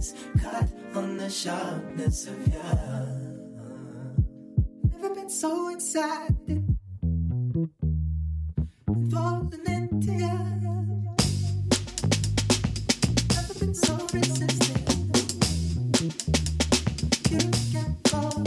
Cut on the sharpness of you. Never been so excited, falling in tears. Never been so resistant. You can't fall.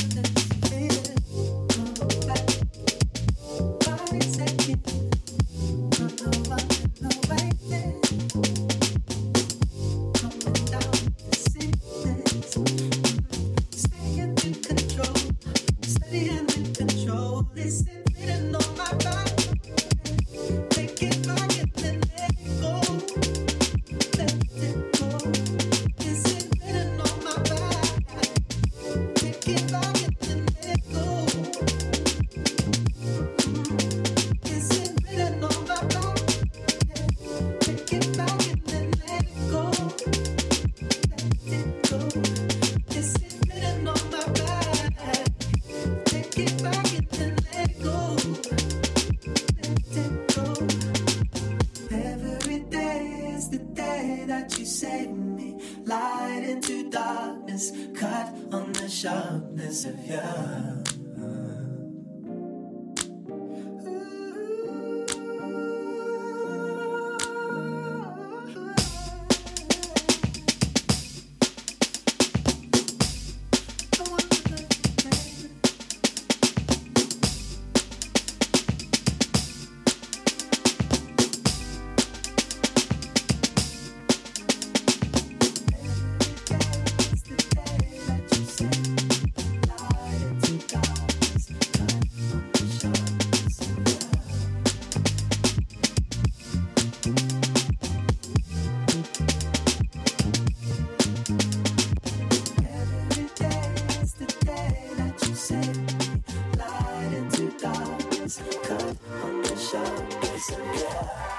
Light into darkness, come on show the shoulders again.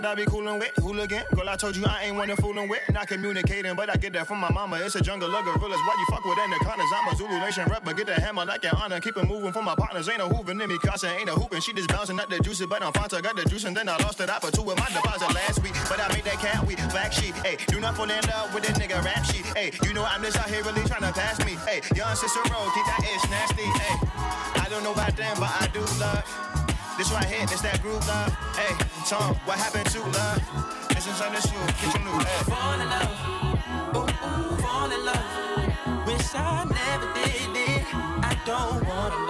That I be coolin' with. Hooligan. Girl, I told you I ain't one to foolin' with. Not communicating, but I get that from my mama. It's a jungle of gorillas. Why you fuck with anacondas? I'm a Zulu Nation rapper. Get the hammer like an honor. Keep it moving for my partners. Ain't no hooping in me. Casa ain't a hooping. She just bouncing up the juice, but I'm Fanta. Got the juice and then I lost it. I put two with my deposit last week. But I made that cat week. Black sheep. Hey, do not fall in love with a nigga rap sheet. Hey, you know I'm just out here really trying to pass me. Hey, young roll. Keep that ish nasty. Hey, I don't know about them, but I do love. This right here, this that groove love. Hey, Tom, what happened to love? This is on the shoe, kitchen new. Hey. Fall in love, ooh, ooh, fall in love. Wish I never did it. I don't wanna love.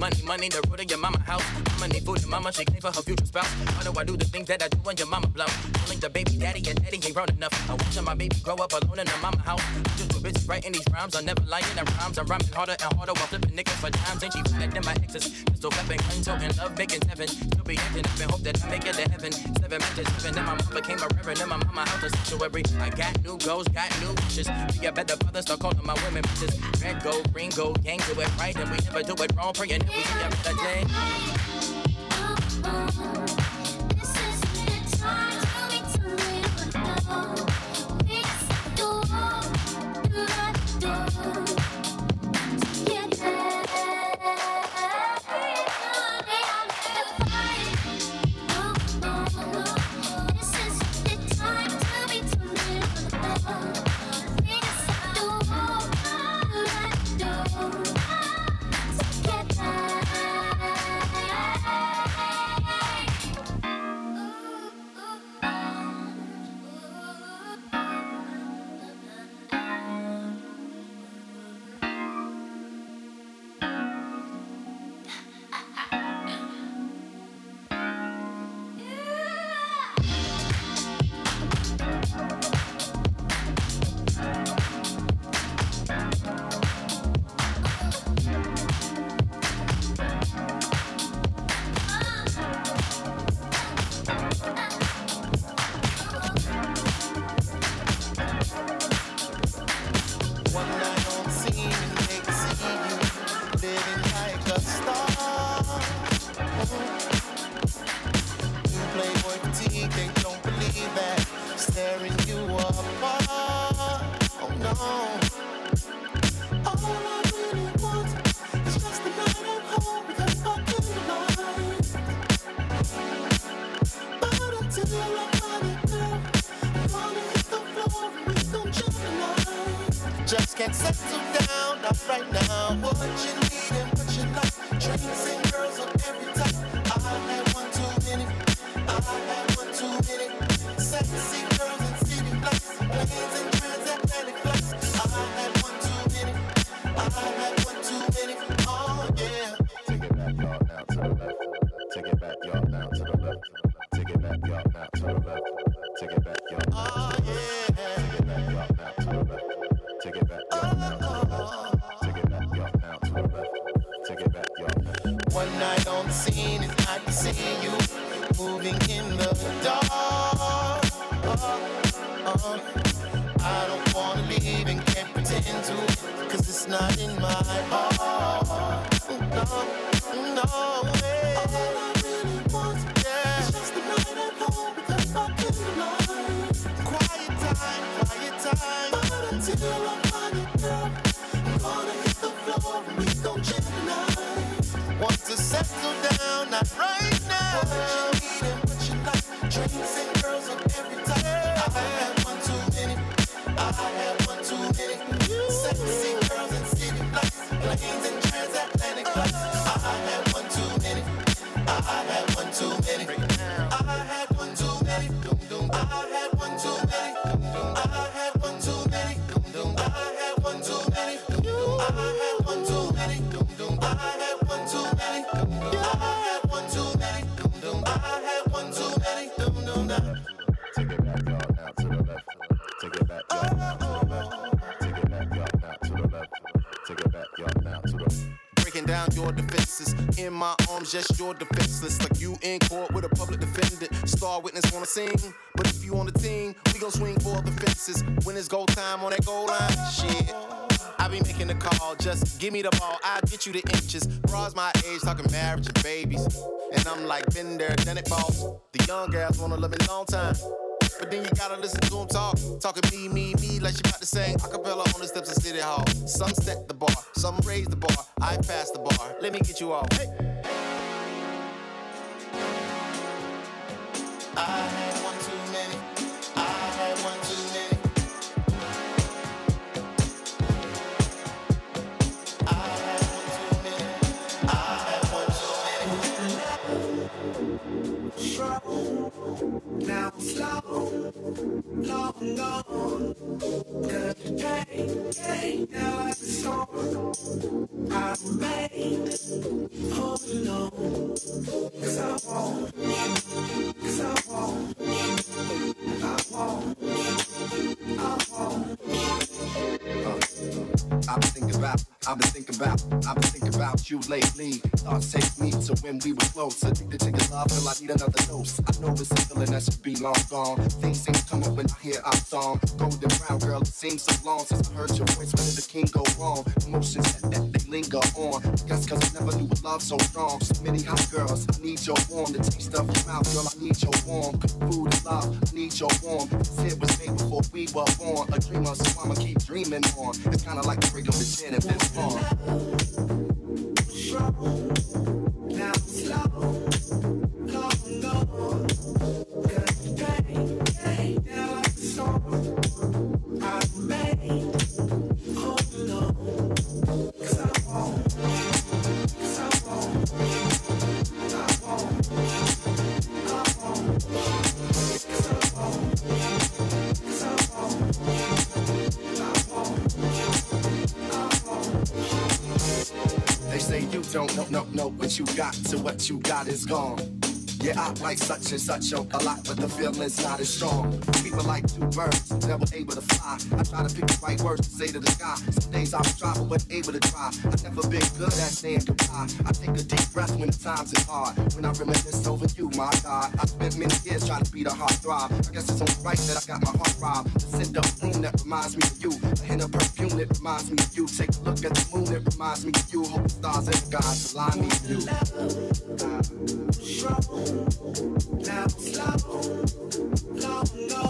Money, money, the root of your mama house. Mama need food, and mama she clean for her future spouse. Why do I do the things that I do when your mama blow? Calling the baby daddy and daddy ain't grown enough. I watching my baby grow up alone in the mama house. Just too busy writing these rhymes. I'm never lying in rhymes. I'm rhyming harder and harder while flipping niggas for times. Ain't she better than my exes? Pistol weapon, gun toting, love making heaven. Still be acting up and hope that I make it to heaven. Seven matches, seven, and my mom became a reverend. And my mama house a sanctuary. I got new goals, got new wishes. Be a better father, start calling my women bitches. Red gold, green gold, gang do it right, and we never do it wrong. Praying that we see a better day. Settle just you're defenseless. Like you in court with a public defendant. Star witness the scene. But if you on the team, we gon' swing for the fences. When it's go time on that goal line, shit. I be making the call, just give me the ball, I'll get you the inches. Bras my age, talking marriage and babies. And I'm like, been there, done it, boss. The young girls wanna live a long time. But then you gotta listen to them talk. Talking me, me, me, like she about to sing acapella on the steps of City Hall. Some set the bar, some raise the bar. I pass the bar. Let me get you off. Hey. I had long gone. Good day, day, now I can storm. I remain holding on. Cause I want you, cause I want you, I want you, I want I've been thinking about, I've been thinking about, I've been thinking about you lately. Thoughts take me to when we were close. Addicted to your love, till I need another dose. I know it's a feeling that should be long gone. Things come up when I hear our song. Golden brown girl, it seems so long since I heard your voice. When did the king go wrong? Emotions that, that they linger on. Guess cause I never knew a love so strong. So many hot girls, I need your warm. The taste of your mouth, girl, I need your warm. Good food and love, I need your warm. This here was made before we were born. A dreamer, so I'ma keep dreaming on. It's kinda like the break of gin on. You got is gone. Yeah, I like such and such a, lot, but the feeling's not as strong. People like two birds, never able to fly. I try to pick the right words to say to the sky. Some days I'm trying, but able to try. I've never been good at saying goodbye. I take a deep breath when the times is hard. When I reminisce over you, my God. I spent many years trying to beat a heart throb. I guess it's only right that I got my heart robbed. The scent of room that reminds me of you. A hint of perfume that reminds me of you. Take a look at the moon that reminds me of you. Hope the stars and the gods align me with you. I'm slow, long gone. Good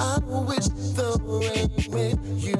I wish the rain with you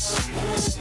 Yes.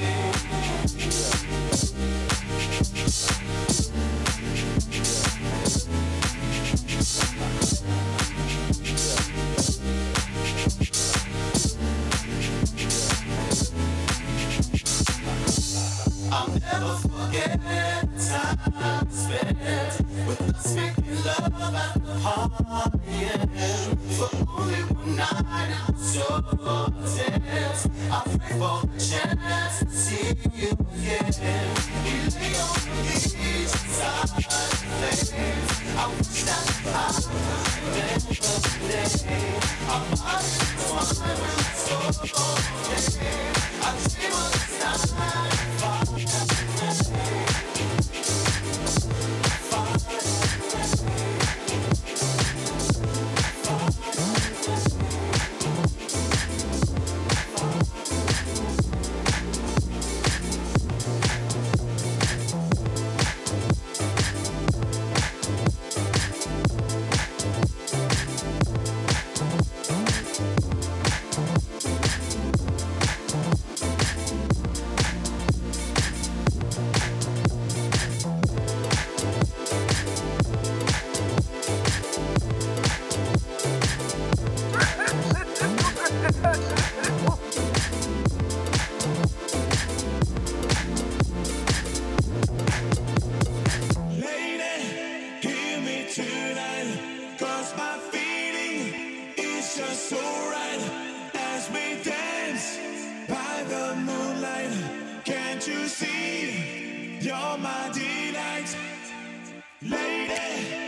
lost my feeling. is just so alright as we dance by the moonlight. Can't you see? You're my delight, lady.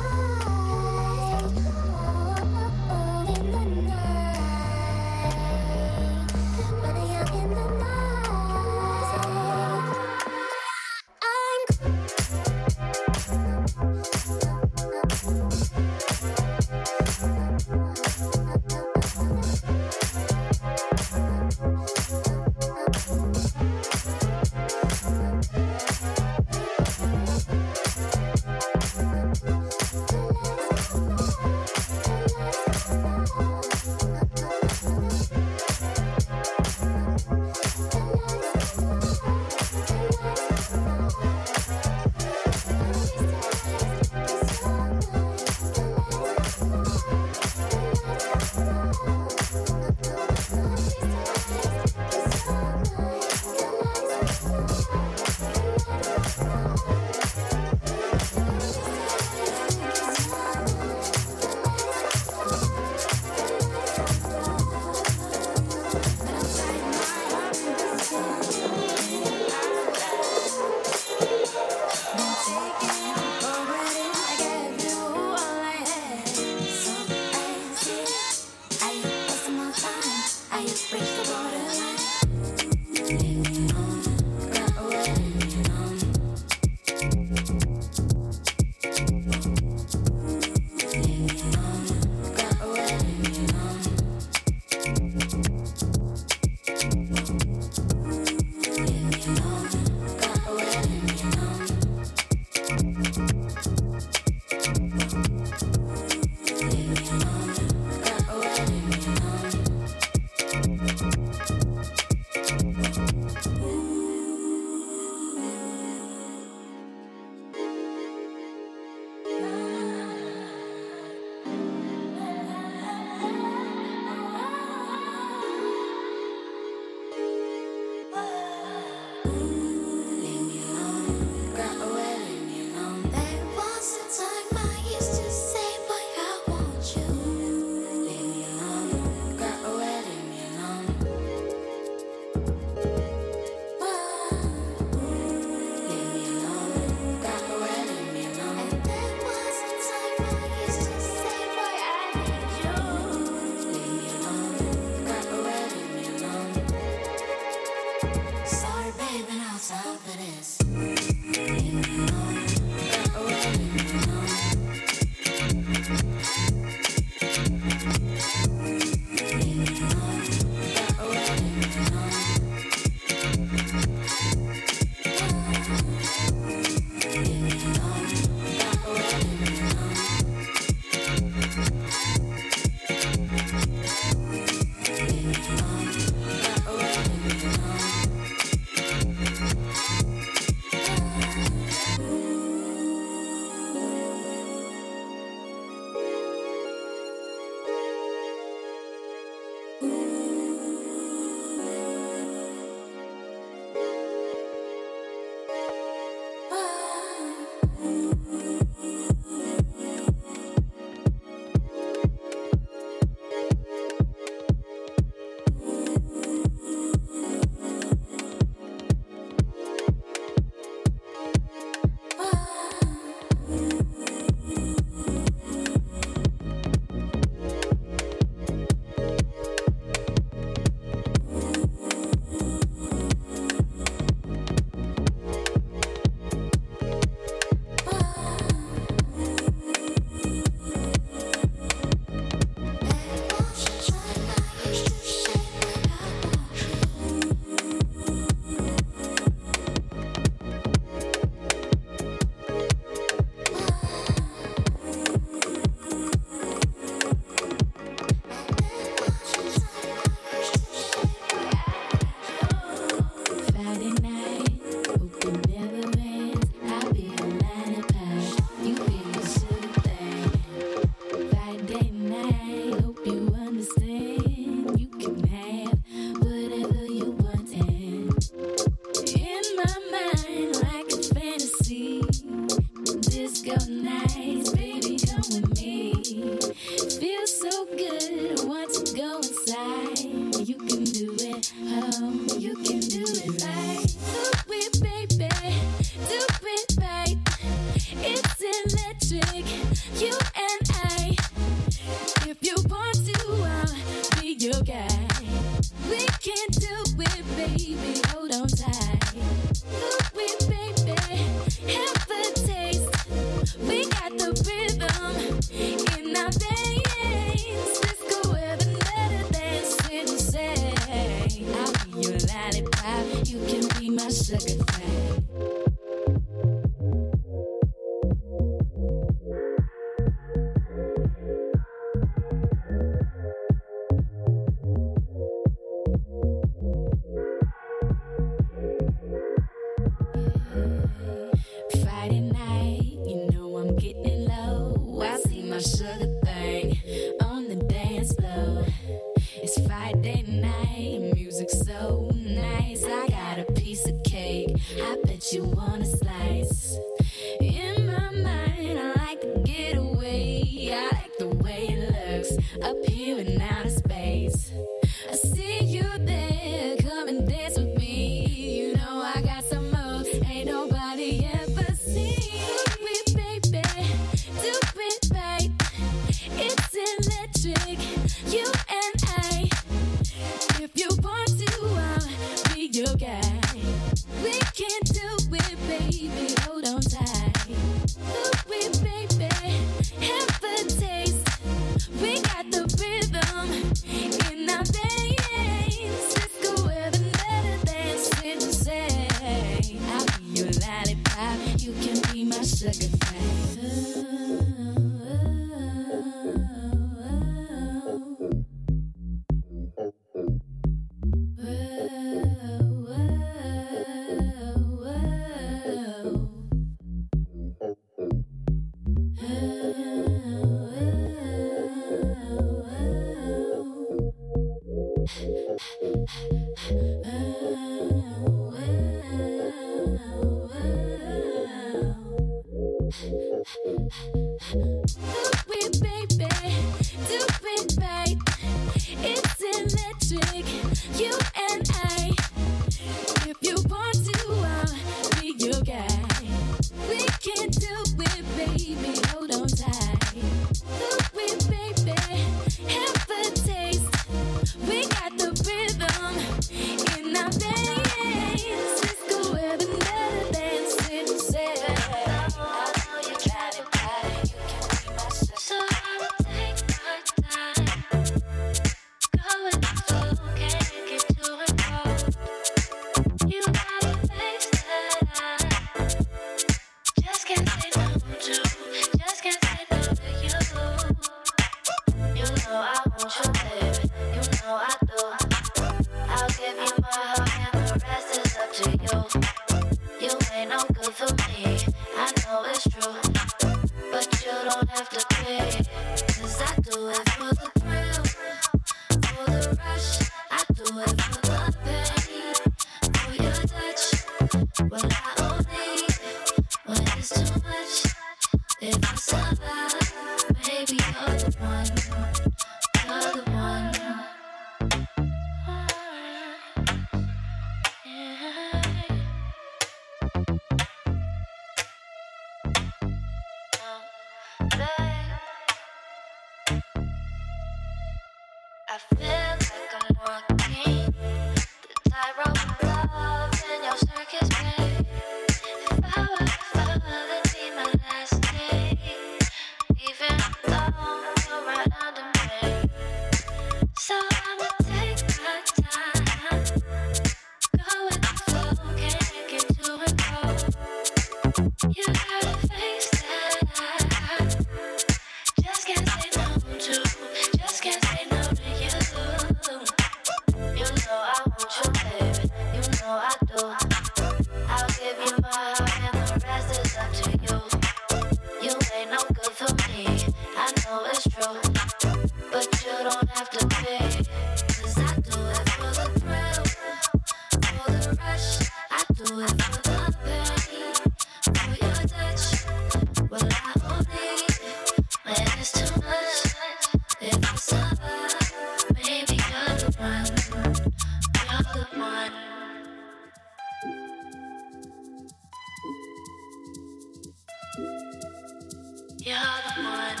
You're the one.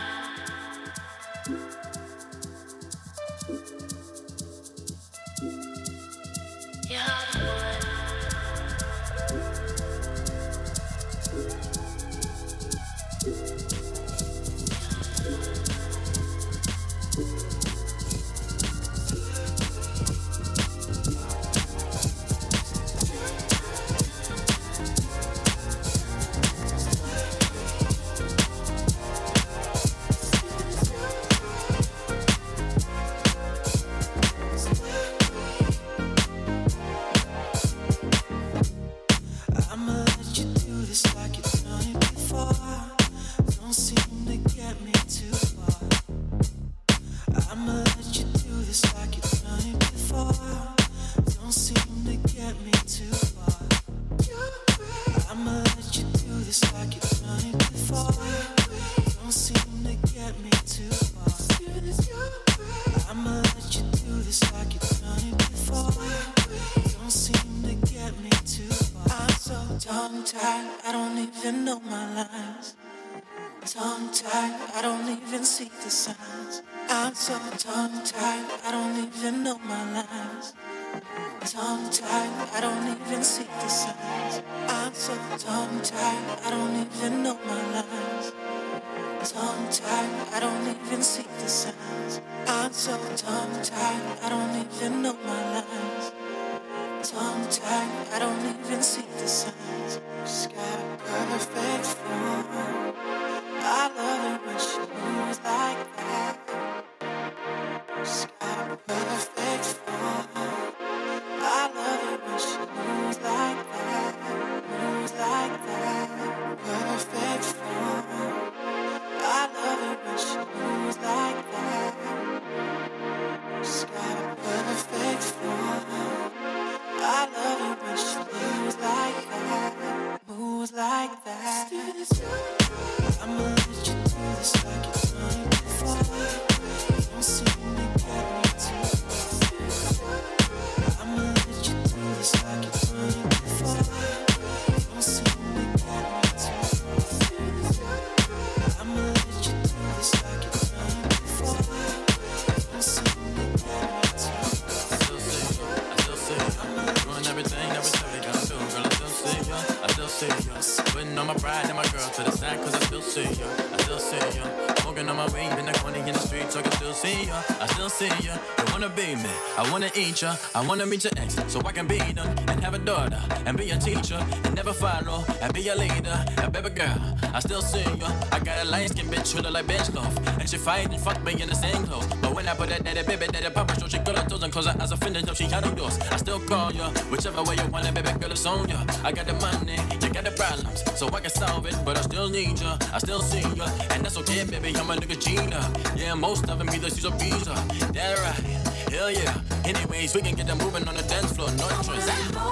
You, I wanna meet your ex, so I can be them and have a daughter and be a teacher and never follow and be a leader. And baby girl, I still see you. I got a light skin bitch who look like bench cloth, and she fight and fuck me in the same clothes. But when I put that daddy baby daddy papa show, she got her toes and close her eyes offended though she had yours. I still call you, whichever way you want it, baby girl, it's on you. I got the money, you got the problems, so I can solve it, but I still need you, I still see you, and that's okay, baby. I'm a nigga Gina. Yeah, most of them either she's a visa. That right, hell yeah. Anyways, we can get them moving on the dance floor, no choice.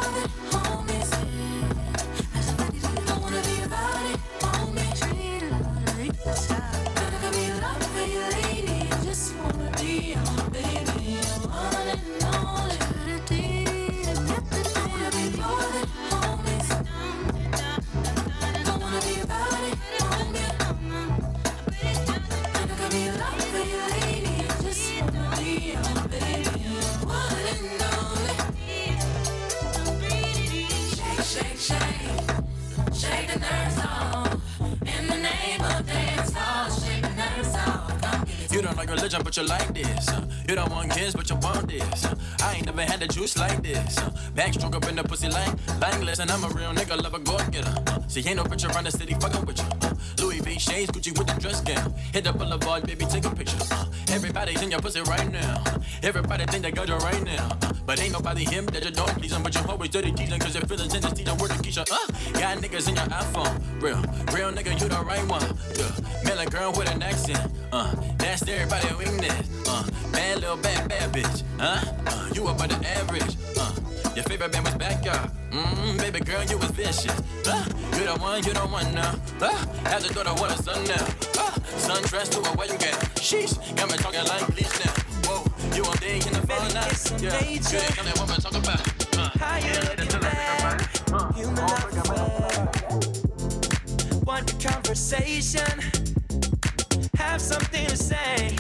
This. uh. I ain't never had the juice like this. uh. Backstroke up in the pussy like Langless, and I'm a real nigga, love a go getter. See, ain't no bitch around the city fucking with you. uh. Louis V shades, Gucci with the dress gown. Hit the boulevard, baby, take a picture. uh. Everybody's in your pussy right now. uh. Everybody think they got you right now. uh. But ain't nobody him that you don't please 'em, But you're always dirty teasing, cause your feelings in the. Word to Keisha, uh. Got niggas in your iPhone. Real, real nigga, you the right one. Yeah. Man, girl with an accent. Uh, that's everybody weakness. Uh, bad little bad, bad bitch. Huh? Uh, you above the average. Uh, your favorite band was backyard. Mmm, baby girl, you was vicious. Uh, you the one, you the one now. Uh, have the daughter, want a son now. Uh, sun dressed to a wedding gown. Sheesh, got me talking like bleach now. Whoa, you a day in the fall now. Yeah, you ain't come that woman talk about. Uh, How you looking back? Human affair. Want the conversation? Have something to say?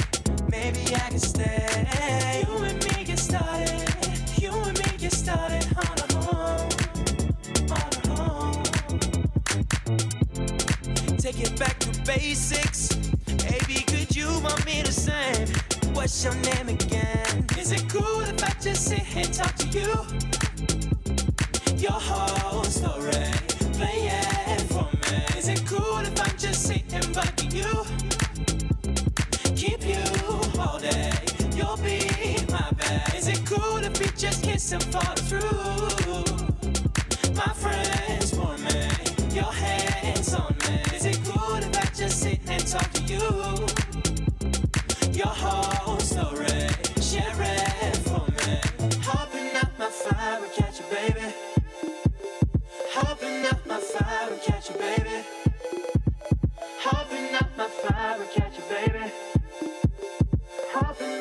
Maybe I can stay. You and me get started. You and me get started on a home. On a home. Take it back to basics. Baby, could you want me the same? What's your name again? Is it cool if I just sit here talk to you? your whole story. Play it for me. Is it cool if I'm just you? Keep you all day. You'll be my. Is it cool if we just kiss and fall through? My friends for me. Your hands on me. Is it cool if I just sit and talk to you? Your whole story. Share it for me. Hopping up my fire and catch you, baby. Hopping up my fire and catch you, baby.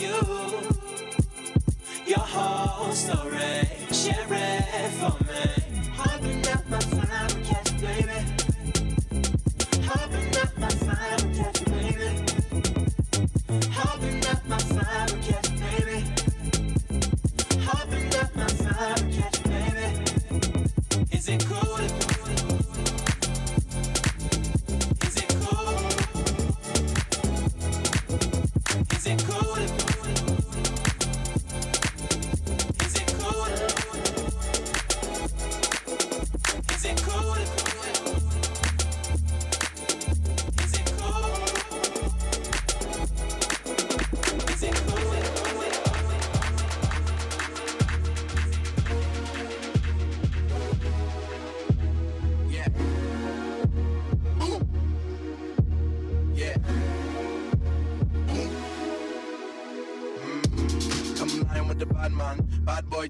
you? Your whole story,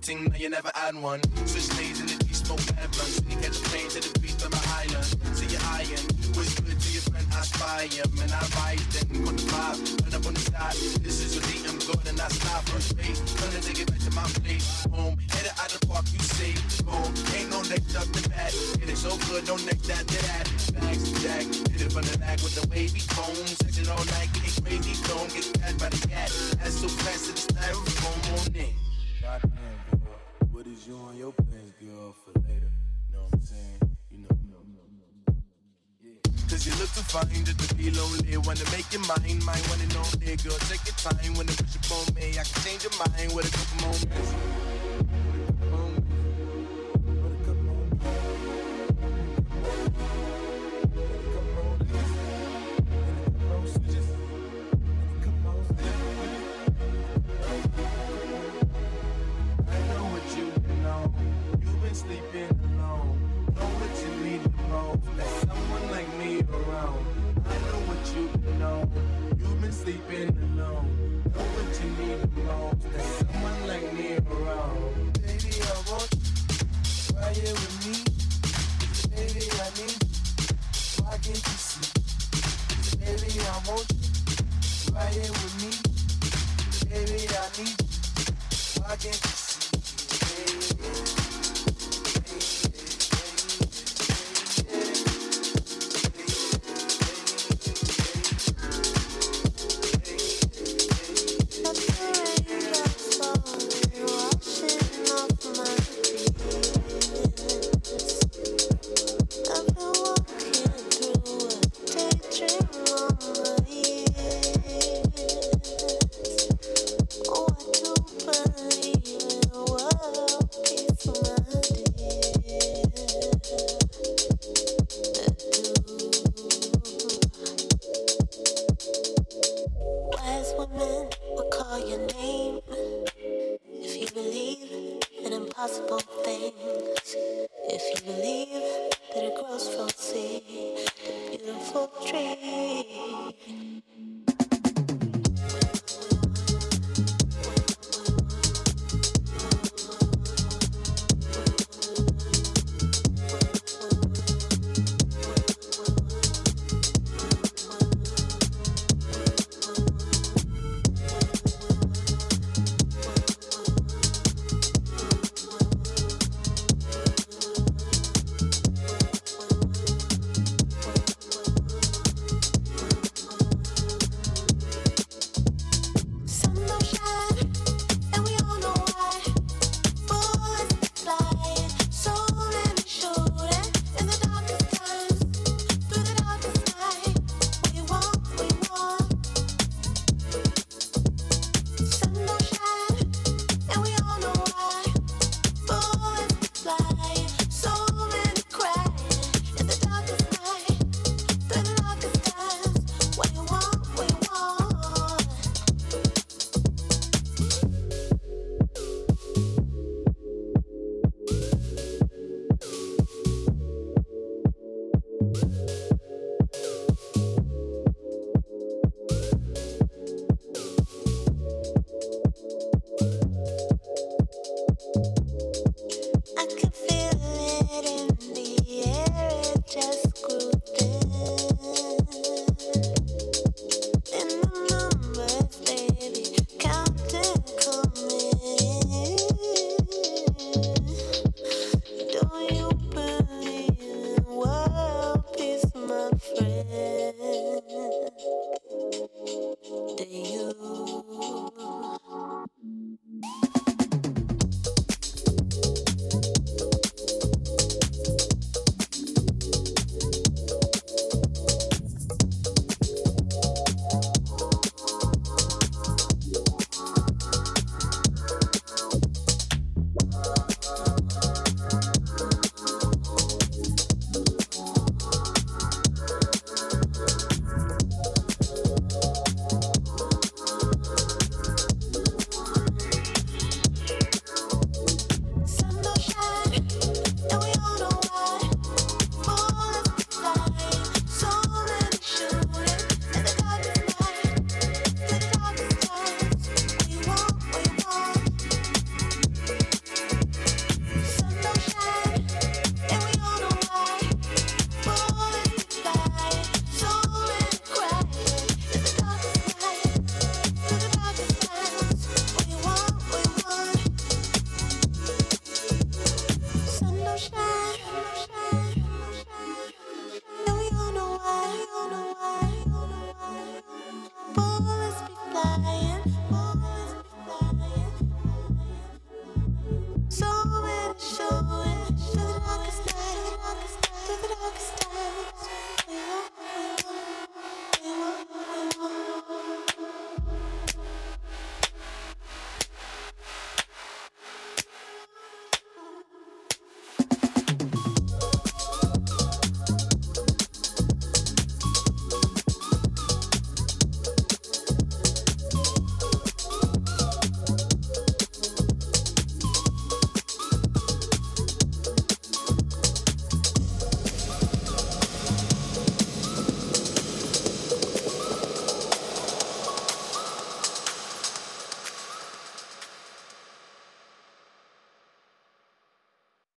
Bad thing, now you never had one. Switch lanes in the D smoke mad blunts. When you catch a plane to the beach of my island. See your you eyeing. Whisper to your friend, I spy him. And I ride then on the vibe. Turn up on the side. This is your I'm good and I stop first base. To take it back to my place. Home, headed out the park, you say. Home, ain't no next up to that. It is so good, no next that to that. Bags jack, hit it from the back with the wavy phone. Sex it all night, getting crazy, don't get catch by the cat. That's so fast the styrofoam on it. Goddamn, girl. You on your plans, girl, for later? Know what I'm saying? You know, you know, you know. Cause you look too fine just to be lonely. Wanna make your mind, mind one and only. Girl, take your time when it push upon me. I can change your mind with a couple moments. I know what you've been. Sleeping alone. Know what you need the most. There's someone like me around. Baby, I want you right here with me. Baby, I need you. Why can't you see? Baby, I want you right here with me. Baby, I need you. Why can't you see? Wise women will call your name if you believe in impossible things. If you believe that it grows from see the beautiful tree.